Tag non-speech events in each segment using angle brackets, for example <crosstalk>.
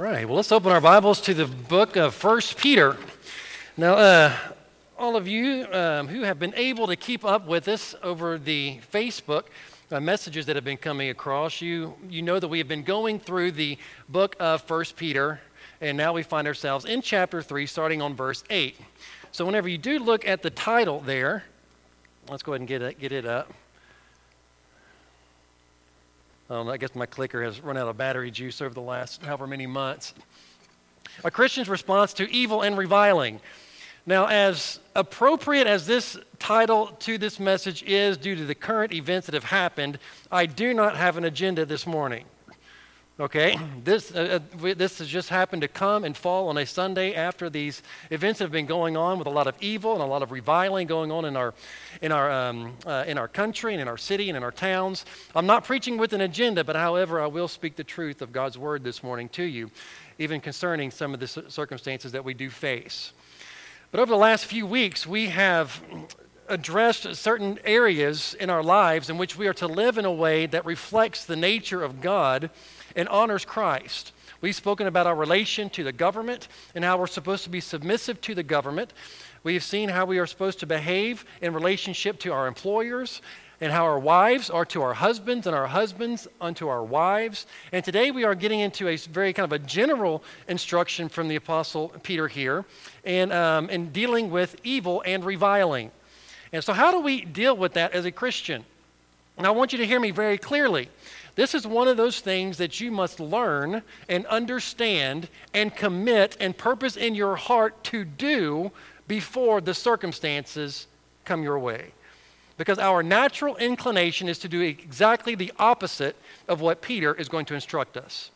All right, well, let's open our Bibles to the book of First Peter. Now, uh, all of you um, who have been able to keep up with us over the Facebook uh, messages that have been coming across, you, you know that we have been going through the book of First Peter, and now we find ourselves in chapter 3, starting on verse 8. So, whenever you do look at the title there, let's go ahead and get it, get it up. Um, I guess my clicker has run out of battery juice over the last however many months. A Christian's response to evil and reviling. Now, as appropriate as this title to this message is due to the current events that have happened, I do not have an agenda this morning. Okay, <clears throat> this, uh, uh this has just happened to come and fall on a Sunday after these events have been going on with a lot of evil and a lot of reviling going on in our, in our, um, uh, in our country and in our city and in our towns. I'm not preaching with an agenda, but however, I will speak the truth of God's word this morning to you, even concerning some of the circumstances that we do face. But over the last few weeks, we have <clears throat> addressed certain areas in our lives in which we are to live in a way that reflects the nature of God and honors Christ. We've spoken about our relation to the government and how we're supposed to be submissive to the government. We've seen how we are supposed to behave in relationship to our employers and how our wives are to our husbands and our husbands unto our wives. And today we are getting into a very kind of a general instruction from the Apostle Peter here and, um, in dealing with evil and reviling. And so, how do we deal with that as a Christian? And I want you to hear me very clearly. This is one of those things that you must learn and understand and commit and purpose in your heart to do before the circumstances come your way. Because our natural inclination is to do exactly the opposite of what Peter is going to instruct us.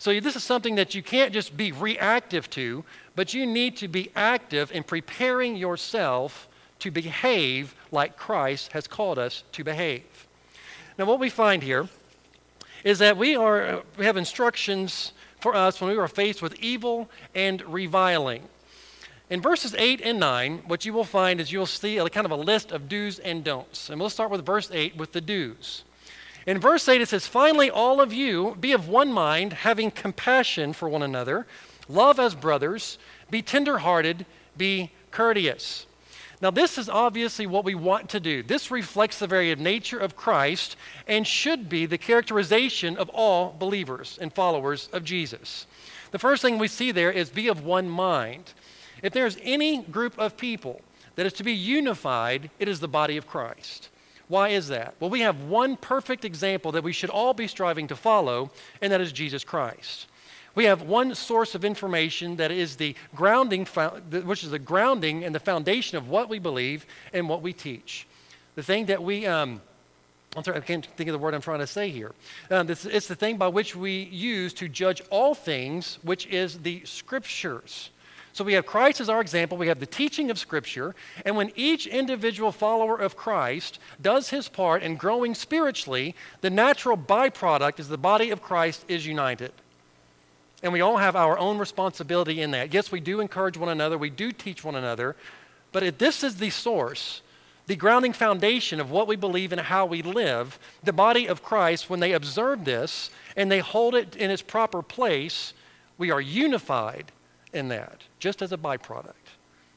So, this is something that you can't just be reactive to, but you need to be active in preparing yourself to behave like Christ has called us to behave. Now, what we find here is that we, are, uh, we have instructions for us when we are faced with evil and reviling. In verses 8 and 9, what you will find is you'll see a kind of a list of do's and don'ts. And we'll start with verse 8 with the do's. In verse 8, it says, Finally, all of you be of one mind, having compassion for one another, love as brothers, be tenderhearted, be courteous. Now, this is obviously what we want to do. This reflects the very nature of Christ and should be the characterization of all believers and followers of Jesus. The first thing we see there is be of one mind. If there's any group of people that is to be unified, it is the body of Christ. Why is that? Well, we have one perfect example that we should all be striving to follow, and that is Jesus Christ. We have one source of information that is the grounding, which is the grounding and the foundation of what we believe and what we teach. The thing that we, um, I'm sorry, I can't think of the word I'm trying to say here. Um, this, it's the thing by which we use to judge all things, which is the scriptures. So we have Christ as our example, we have the teaching of Scripture, and when each individual follower of Christ does his part in growing spiritually, the natural byproduct is the body of Christ is united. And we all have our own responsibility in that. Yes, we do encourage one another, we do teach one another, but if this is the source, the grounding foundation of what we believe and how we live. The body of Christ, when they observe this and they hold it in its proper place, we are unified in that, just as a byproduct.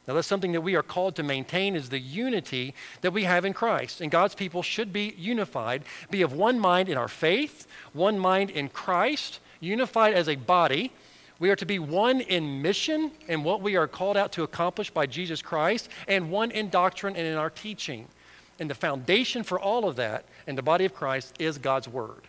Now, that's something that we are called to maintain is the unity that we have in Christ. And God's people should be unified, be of one mind in our faith, one mind in Christ, unified as a body. We are to be one in mission and what we are called out to accomplish by Jesus Christ, and one in doctrine and in our teaching. And the foundation for all of that in the body of Christ is God's Word.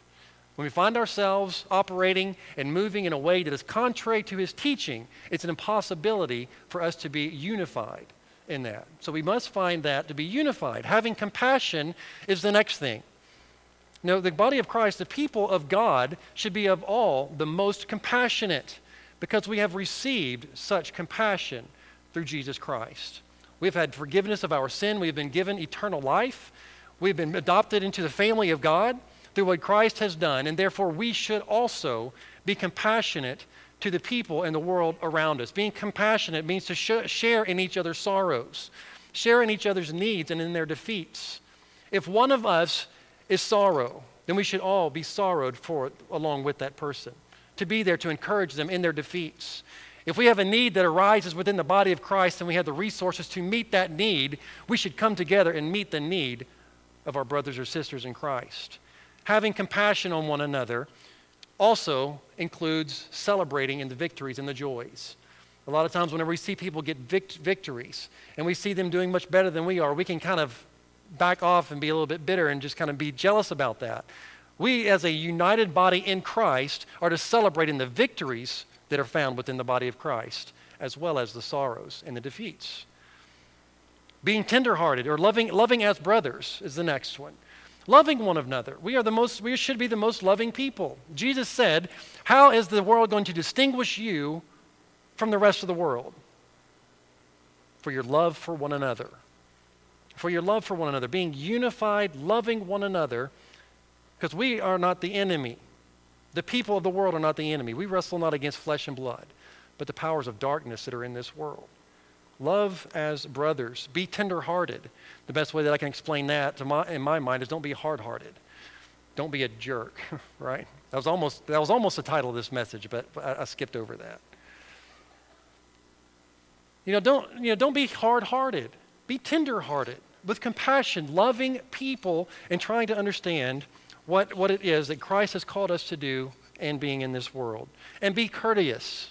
When we find ourselves operating and moving in a way that is contrary to His teaching, it's an impossibility for us to be unified in that. So we must find that to be unified. Having compassion is the next thing. No, the body of Christ, the people of God, should be of all the most compassionate because we have received such compassion through Jesus Christ. We've had forgiveness of our sin, we've been given eternal life, we've been adopted into the family of God through what Christ has done, and therefore we should also be compassionate to the people in the world around us. Being compassionate means to sh- share in each other's sorrows, share in each other's needs and in their defeats. If one of us is sorrow, then we should all be sorrowed for along with that person. to be there to encourage them in their defeats. If we have a need that arises within the body of Christ and we have the resources to meet that need, we should come together and meet the need of our brothers or sisters in Christ. Having compassion on one another also includes celebrating in the victories and the joys. A lot of times, whenever we see people get vict- victories and we see them doing much better than we are, we can kind of back off and be a little bit bitter and just kind of be jealous about that. We, as a united body in Christ, are to celebrate in the victories that are found within the body of Christ, as well as the sorrows and the defeats. Being tenderhearted or loving, loving as brothers is the next one. Loving one another. We are the most, we should be the most loving people. Jesus said, How is the world going to distinguish you from the rest of the world? For your love for one another. For your love for one another. Being unified, loving one another, because we are not the enemy. The people of the world are not the enemy. We wrestle not against flesh and blood, but the powers of darkness that are in this world. Love as brothers. Be tenderhearted. The best way that I can explain that to my, in my mind is don't be hard hearted. Don't be a jerk, <laughs> right? That was almost, that was almost the title of this message, but I, I skipped over that. You know, don't, you know, don't be hard hearted. Be tender hearted with compassion, loving people, and trying to understand what, what it is that Christ has called us to do and being in this world. And be courteous.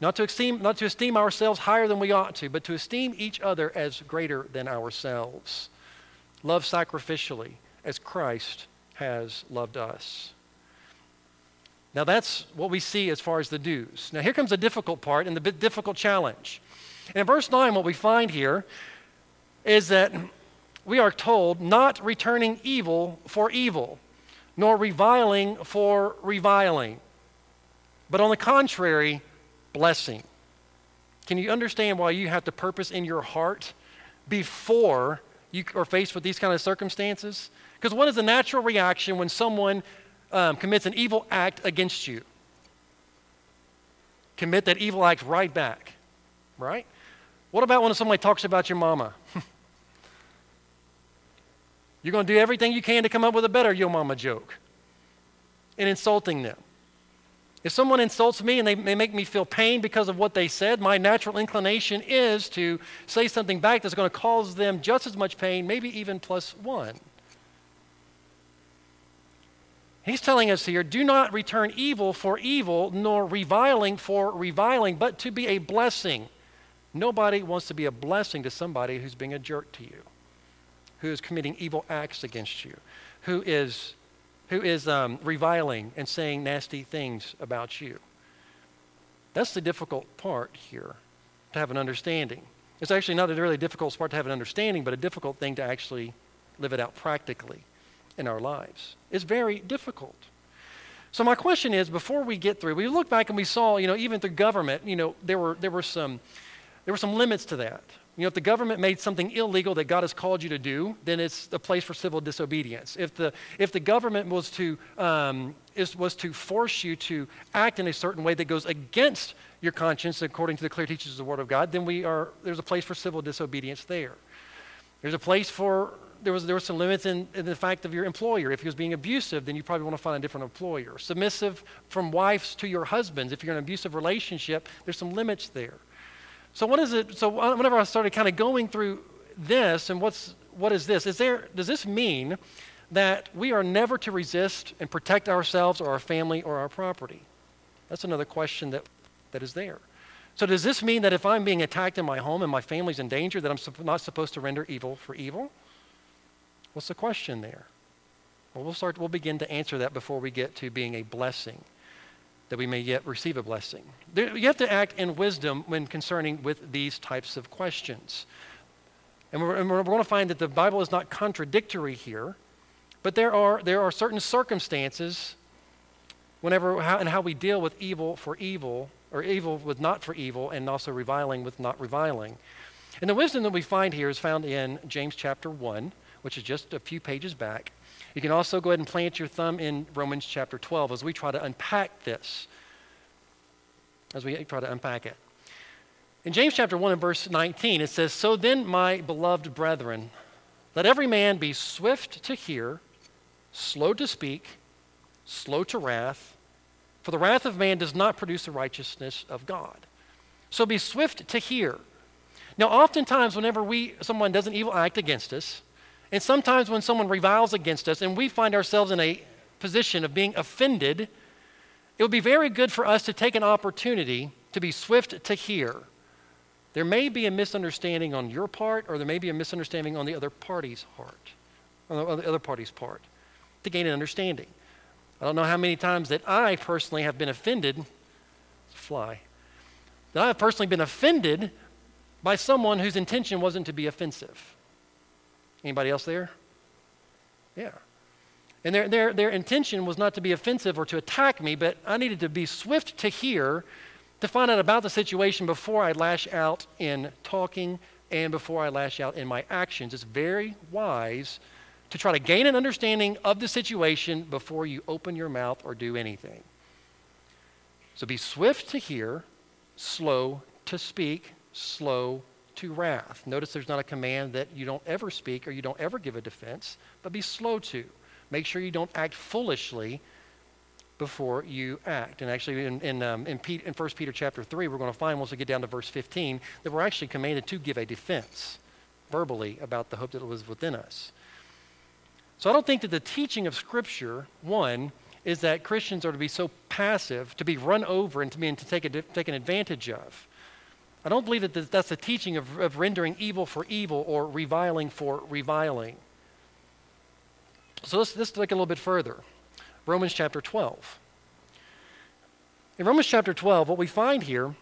Not to, esteem, not to esteem ourselves higher than we ought to, but to esteem each other as greater than ourselves. Love sacrificially as Christ has loved us. Now, that's what we see as far as the do's. Now, here comes the difficult part and the difficult challenge. And in verse 9, what we find here is that we are told not returning evil for evil, nor reviling for reviling, but on the contrary, blessing. Can you understand why you have to purpose in your heart before you are faced with these kind of circumstances? Because what is the natural reaction when someone um, commits an evil act against you? Commit that evil act right back, right? What about when somebody talks about your mama? <laughs> You're going to do everything you can to come up with a better yo mama joke and insulting them. If someone insults me and they, they make me feel pain because of what they said, my natural inclination is to say something back that's going to cause them just as much pain, maybe even plus one. He's telling us here do not return evil for evil, nor reviling for reviling, but to be a blessing. Nobody wants to be a blessing to somebody who's being a jerk to you who is committing evil acts against you, who is, who is um, reviling and saying nasty things about you. That's the difficult part here, to have an understanding. It's actually not a really difficult part to have an understanding, but a difficult thing to actually live it out practically in our lives. It's very difficult. So my question is, before we get through, we look back and we saw, you know, even through government, you know, there were there were some there were some limits to that. You know, if the government made something illegal that God has called you to do, then it's a place for civil disobedience. If the, if the government was to, um, is, was to force you to act in a certain way that goes against your conscience, according to the clear teachings of the Word of God, then we are, there's a place for civil disobedience there. There's a place for, there was, there were some limits in, in the fact of your employer. If he was being abusive, then you probably want to find a different employer. Submissive from wives to your husbands. If you're in an abusive relationship, there's some limits there. So what is it? So whenever I started kind of going through this and what's what is this? Is there does this mean that we are never to resist and protect ourselves or our family or our property? That's another question that, that is there. So does this mean that if I'm being attacked in my home and my family's in danger that I'm not supposed to render evil for evil? What's the question there? Well, we'll start we'll begin to answer that before we get to being a blessing that we may yet receive a blessing. There, you have to act in wisdom when concerning with these types of questions. And we're, and we're going to find that the Bible is not contradictory here, but there are, there are certain circumstances whenever how, and how we deal with evil for evil, or evil with not for evil, and also reviling with not reviling. And the wisdom that we find here is found in James chapter 1, which is just a few pages back. You can also go ahead and plant your thumb in Romans chapter 12 as we try to unpack this, as we try to unpack it. In James chapter 1 and verse 19, it says, So then, my beloved brethren, let every man be swift to hear, slow to speak, slow to wrath, For the wrath of man does not produce the righteousness of God. So be swift to hear. Now, oftentimes, whenever we, someone does an evil act against us, and sometimes when someone reviles against us and we find ourselves in a position of being offended, it would be very good for us to take an opportunity to be swift to hear. There may be a misunderstanding on your part, or there may be a misunderstanding on the other party's heart, on the other party's part, to gain an understanding. I don't know how many times that I personally have been offended, fly, that I have personally been offended by someone whose intention wasn't to be offensive. Anybody else there? Yeah. And their, their, their intention was not to be offensive or to attack me, but I needed to be swift to hear, to find out about the situation before I lash out in talking and before I lash out in my actions. It's very wise to try to gain an understanding of the situation before you open your mouth or do anything. So be swift to hear, slow to speak, slow to wrath. Notice there's not a command that you don't ever speak or you don't ever give a defense, but be slow to. Make sure you don't act foolishly before you act. And actually, in, in, um, in, Pete, in 1 Peter chapter 3, we're going to find once we get down to verse 15 that we're actually commanded to give a defense verbally about the hope that was within us. So I don't think that the teaching of Scripture, one, is that Christians are to be so passive, to be run over, and to be and to take a, taken advantage of. I don't believe that that's the teaching of, of rendering evil for evil or reviling for reviling. So let's, let's take a little bit further. Romans chapter 12. In Romans chapter 12, what we find here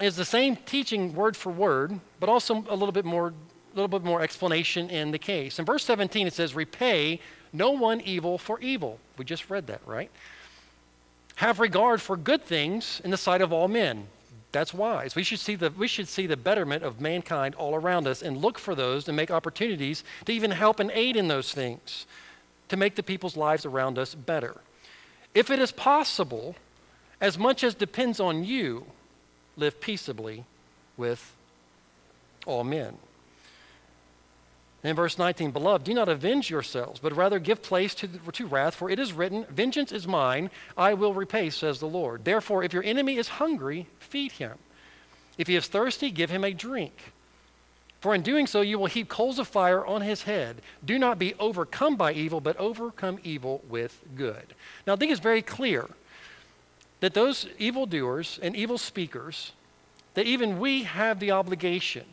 is the same teaching word for word, but also a little bit more little bit more explanation in the case. In verse 17, it says, Repay no one evil for evil. We just read that, right? Have regard for good things in the sight of all men. That's wise. We should see the, we should see the betterment of mankind all around us and look for those and make opportunities to even help and aid in those things to make the people's lives around us better. If it is possible, as much as depends on you, live peaceably with all men. In verse 19, beloved, do not avenge yourselves, but rather give place to, to wrath, for it is written, Vengeance is mine, I will repay, says the Lord. Therefore, if your enemy is hungry, feed him. If he is thirsty, give him a drink. For in doing so, you will heap coals of fire on his head. Do not be overcome by evil, but overcome evil with good. Now, I think it's very clear that those evildoers and evil speakers, that even we have the obligation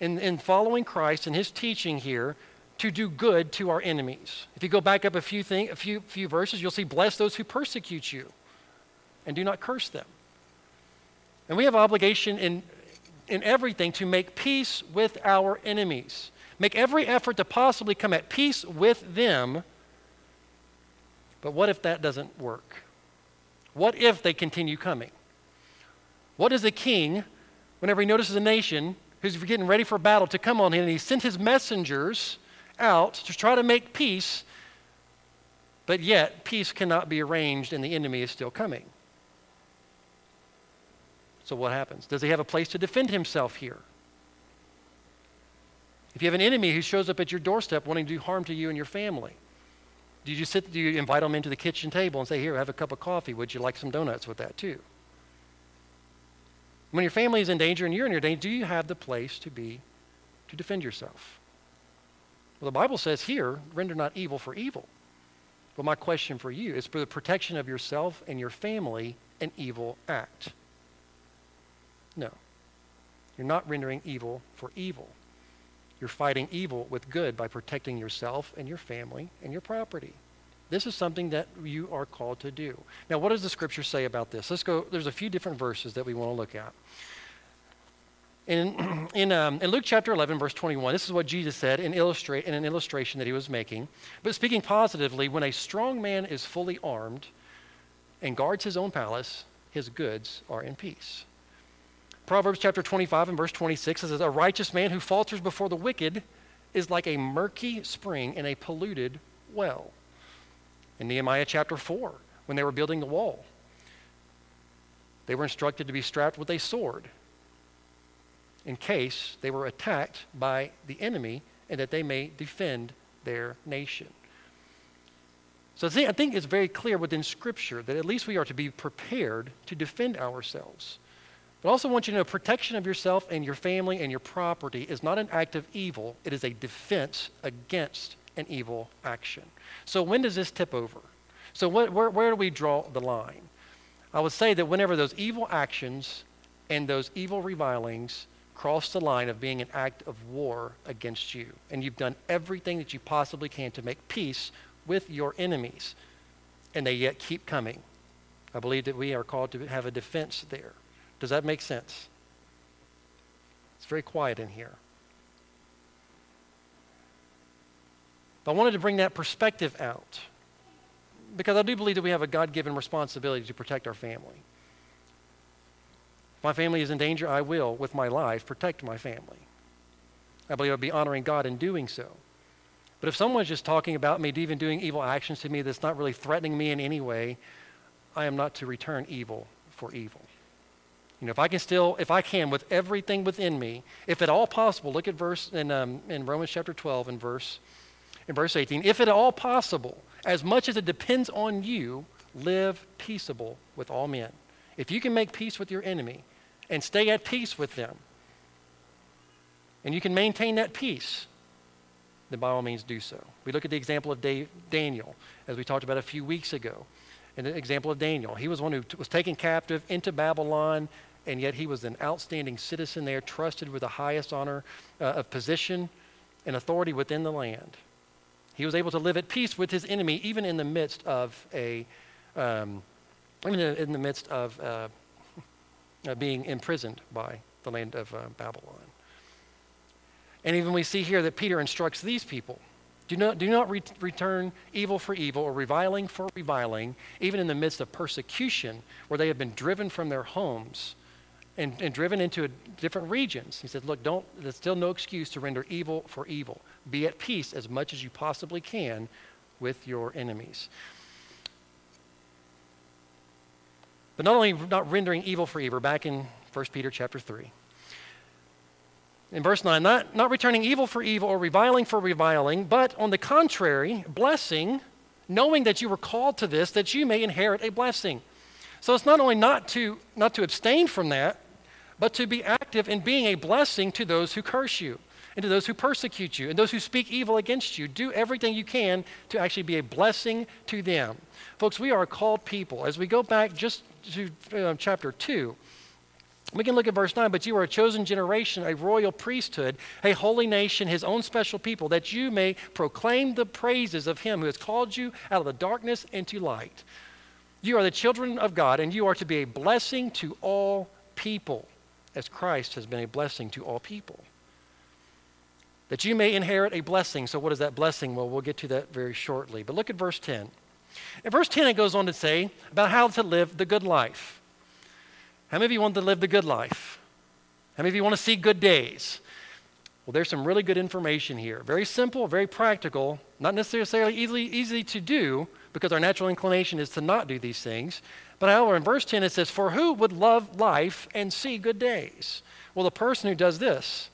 in, in following Christ and his teaching here to do good to our enemies. If you go back up a few, thing, a few, few verses, you'll see, bless those who persecute you and do not curse them. And we have obligation in, in everything to make peace with our enemies. Make every effort to possibly come at peace with them. But what if that doesn't work? What if they continue coming? What does a king, whenever he notices a nation who's getting ready for battle to come on him, and he sent his messengers out to try to make peace, but yet peace cannot be arranged and the enemy is still coming. So what happens? Does he have a place to defend himself here? If you have an enemy who shows up at your doorstep wanting to do harm to you and your family, do you sit? Do you invite them into the kitchen table and say, "Here, have a cup of coffee. Would you like some donuts with that too?" When your family is in danger and you're in your danger, do you have the place to be to defend yourself? Well, the Bible says here, render not evil for evil. But my question for you is for the protection of yourself and your family an evil act? No. You're not rendering evil for evil. You're fighting evil with good by protecting yourself and your family and your property. This is something that you are called to do. Now, what does the scripture say about this? Let's go, there's a few different verses that we want to look at. In, <clears throat> in, um, in, Luke chapter 11, verse 21, this is what Jesus said in, illustrate, in an illustration that he was making. But speaking positively, when a strong man is fully armed and guards his own palace, his goods are in peace. Proverbs chapter 25 and verse 26 says, A righteous man who falters before the wicked is like a murky spring in a polluted well in Nehemiah chapter 4 when they were building the wall. They were instructed to be strapped with a sword in case they were attacked by the enemy and that they may defend their nation. So I think it's very clear within Scripture that at least we are to be prepared to defend ourselves. But I also want you to know protection of yourself and your family and your property is not an act of evil, it is a defense against an evil action. So when does this tip over? So where, where do we draw the line? I would say that whenever those evil actions and those evil revilings cross the line of being an act of war against you, and you've done everything that you possibly can to make peace with your enemies, and they yet keep coming. I believe that we are called to have a defense there. Does that make sense? It's very quiet in here. But I wanted to bring that perspective out because I do believe that we have a God given responsibility to protect our family. If my family is in danger, I will, with my life, protect my family. I believe I'd be honoring God in doing so. But if someone's just talking about me, even doing evil actions to me that's not really threatening me in any way, I am not to return evil for evil. You know, if I can still, if I can, with everything within me, if at all possible, look at verse in, um, in Romans chapter 12 and verse, in verse 18. If at all possible, as much as it depends on you, live peaceable with all men. If you can make peace with your enemy and stay at peace with them, and you can maintain that peace, then by all means do so. We look at the example of Dave, Daniel, as we talked about a few weeks ago. The example of Daniel, he was one who t- was taken captive into Babylon, and yet he was an outstanding citizen there, trusted with the highest honor uh, of position and authority within the land. He was able to live at peace with his enemy, even in the midst of a, um, even in the midst of uh, <laughs> uh, being imprisoned by the land of uh, Babylon. And even we see here that Peter instructs these people do not, do not re- return evil for evil or reviling for reviling, even in the midst of persecution where they have been driven from their homes and, and driven into different regions. He said, Look, don't, there's still no excuse to render evil for evil. Be at peace as much as you possibly can with your enemies. But not only not rendering evil for evil, back in 1 Peter chapter 3 in verse 9, not, not returning evil for evil or reviling for reviling, but on the contrary, blessing, knowing that you were called to this, that you may inherit a blessing. So it's not only not to, not to abstain from that, but to be active in being a blessing to those who curse you, and to those who persecute you, and those who speak evil against you. Do everything you can to actually be a blessing to them. Folks, we are called people. As we go back just to uh, chapter 2, we can look at verse 9, but you are a chosen generation, a royal priesthood, a holy nation, his own special people, that you may proclaim the praises of him who has called you out of the darkness into light. You are the children of God, and you are to be a blessing to all people, as Christ has been a blessing to all people. That you may inherit a blessing. So, what is that blessing? Well, we'll get to that very shortly. But look at verse 10. In verse 10, it goes on to say about how to live the good life. How many of you want to live the good life? How many of you want to see good days? Well, there's some really good information here. Very simple, very practical, not necessarily easily, easy to do because our natural inclination is to not do these things. But however, in verse 10 it says, For who would love life and see good days? Well, the person who does this,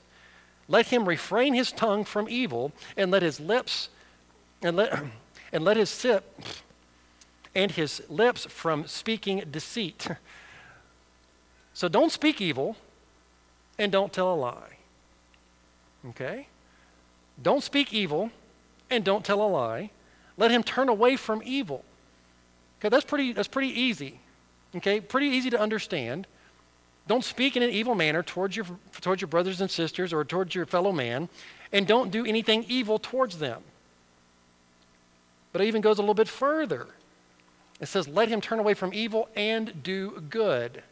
let him refrain his tongue from evil and let his lips and let, <clears throat> and let his sip and his lips from speaking deceit. <laughs> So don't speak evil and don't tell a lie. Okay? Don't speak evil and don't tell a lie. Let him turn away from evil. Okay, that's pretty, that's pretty easy. Okay, pretty easy to understand. Don't speak in an evil manner towards your, towards your brothers and sisters or towards your fellow man, and don't do anything evil towards them. But it even goes a little bit further. It says, Let him turn away from evil and do good.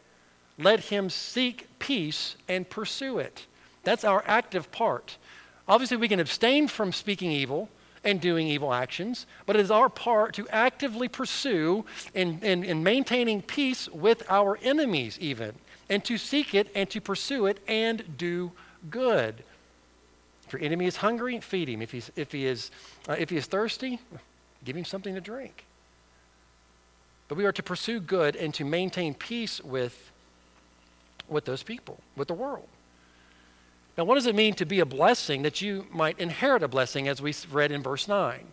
Let him seek peace and pursue it. That's our active part. Obviously, we can abstain from speaking evil and doing evil actions, but it is our part to actively pursue and, and maintaining peace with our enemies, even, and to seek it and to pursue it and do good. If your enemy is hungry, feed him. If, he's, if, he, is, uh, if he is thirsty, give him something to drink. But we are to pursue good and to maintain peace with with those people, with the world. Now, what does it mean to be a blessing that you might inherit a blessing as we read in verse 9?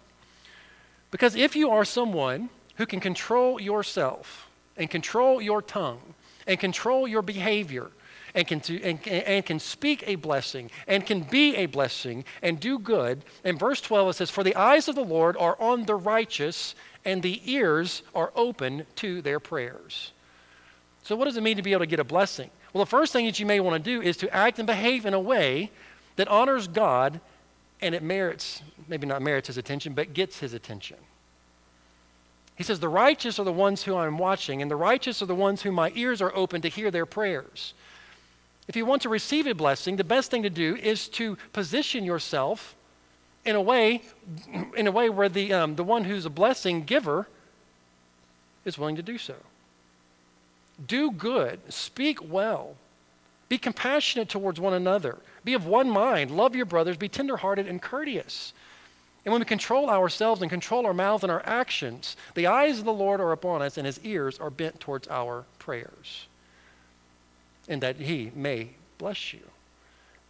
Because if you are someone who can control yourself and control your tongue and control your behavior and can, to, and, and can speak a blessing and can be a blessing and do good, in verse 12 it says, For the eyes of the Lord are on the righteous and the ears are open to their prayers. So, what does it mean to be able to get a blessing? Well, the first thing that you may want to do is to act and behave in a way that honors God and it merits, maybe not merits his attention, but gets his attention. He says, The righteous are the ones who I'm watching, and the righteous are the ones whom my ears are open to hear their prayers. If you want to receive a blessing, the best thing to do is to position yourself in a way, in a way where the, um, the one who's a blessing giver is willing to do so. Do good, speak well, be compassionate towards one another, be of one mind, love your brothers, be tenderhearted and courteous. And when we control ourselves and control our mouths and our actions, the eyes of the Lord are upon us and his ears are bent towards our prayers. And that he may bless you.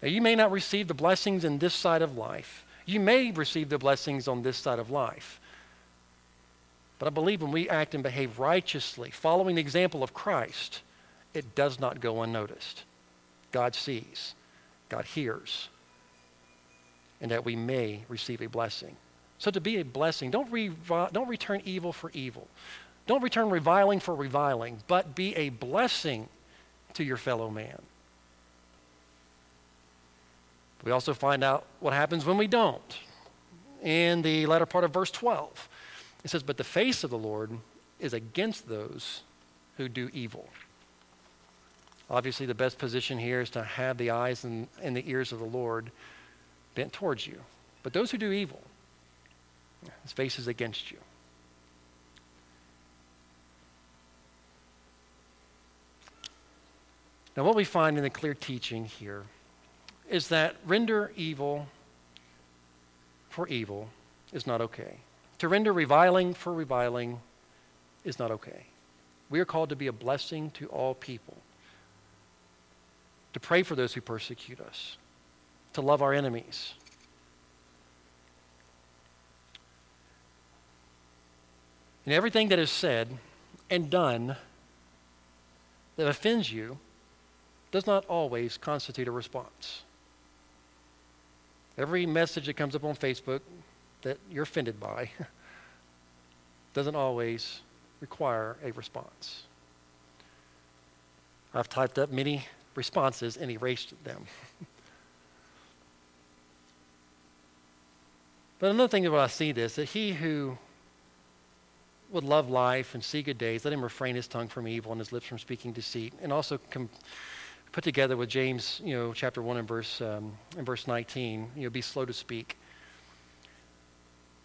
Now, you may not receive the blessings in this side of life. You may receive the blessings on this side of life. But I believe when we act and behave righteously, following the example of Christ, it does not go unnoticed. God sees, God hears, and that we may receive a blessing. So to be a blessing, don't, revi- don't return evil for evil. Don't return reviling for reviling, but be a blessing to your fellow man. We also find out what happens when we don't. In the latter part of verse 12, it says, But the face of the Lord is against those who do evil. Obviously, the best position here is to have the eyes and, and the ears of the Lord bent towards you. But those who do evil, his face is against you. Now, what we find in the clear teaching here is that render evil for evil is not okay. To render reviling for reviling is not okay. We are called to be a blessing to all people, to pray for those who persecute us, to love our enemies. And everything that is said and done that offends you does not always constitute a response. Every message that comes up on Facebook that you're offended by <laughs> doesn't always require a response. I've typed up many responses and erased them. <laughs> but another thing about I see this that he who would love life and see good days, let him refrain his tongue from evil and his lips from speaking deceit, and also com- put together with James, you know, chapter one and verse um, and verse 19. You know, be slow to speak.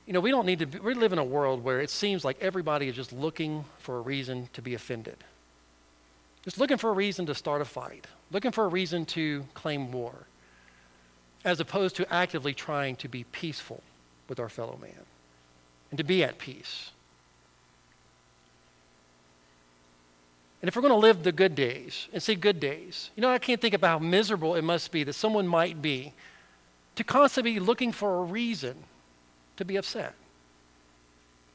You know, we don't need to. Be, we live in a world where it seems like everybody is just looking for a reason to be offended. Just looking for a reason to start a fight, looking for a reason to claim war, as opposed to actively trying to be peaceful with our fellow man and to be at peace. And if we're going to live the good days and see good days, you know, I can't think about how miserable it must be that someone might be to constantly be looking for a reason to be upset.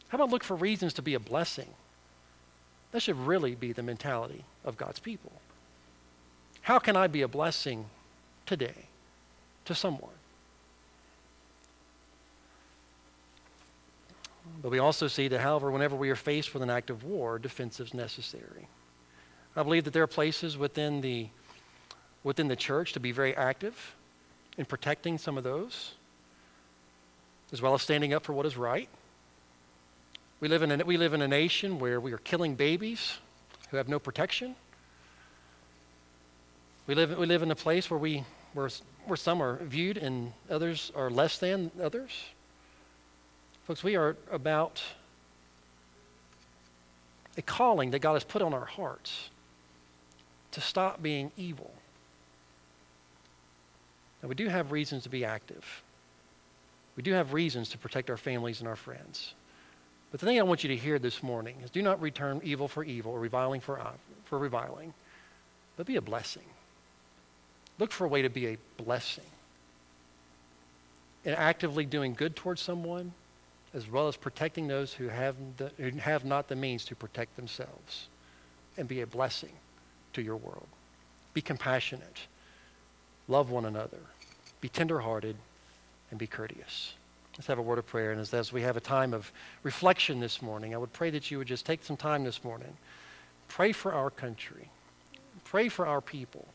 How about look for reasons to be a blessing? That should really be the mentality of God's people. How can I be a blessing today to someone? But we also see that, however, whenever we are faced with an act of war, defense is necessary. I believe that there are places within the, within the church to be very active in protecting some of those, as well as standing up for what is right. We live in a, we live in a nation where we are killing babies who have no protection. We live, we live in a place where, we, where, where some are viewed and others are less than others. Folks, we are about a calling that God has put on our hearts to stop being evil. Now, we do have reasons to be active. We do have reasons to protect our families and our friends. But the thing I want you to hear this morning is do not return evil for evil or reviling for, uh, for reviling, but be a blessing. Look for a way to be a blessing. And actively doing good towards someone as well as protecting those who have, the, who have not the means to protect themselves, and be a blessing to your world. Be compassionate, love one another, be tenderhearted, and be courteous. Let's have a word of prayer. And as, as we have a time of reflection this morning, I would pray that you would just take some time this morning. Pray for our country. Pray for our people.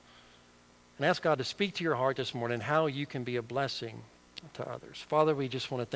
And ask God to speak to your heart this morning how you can be a blessing to others. Father, we just want to thank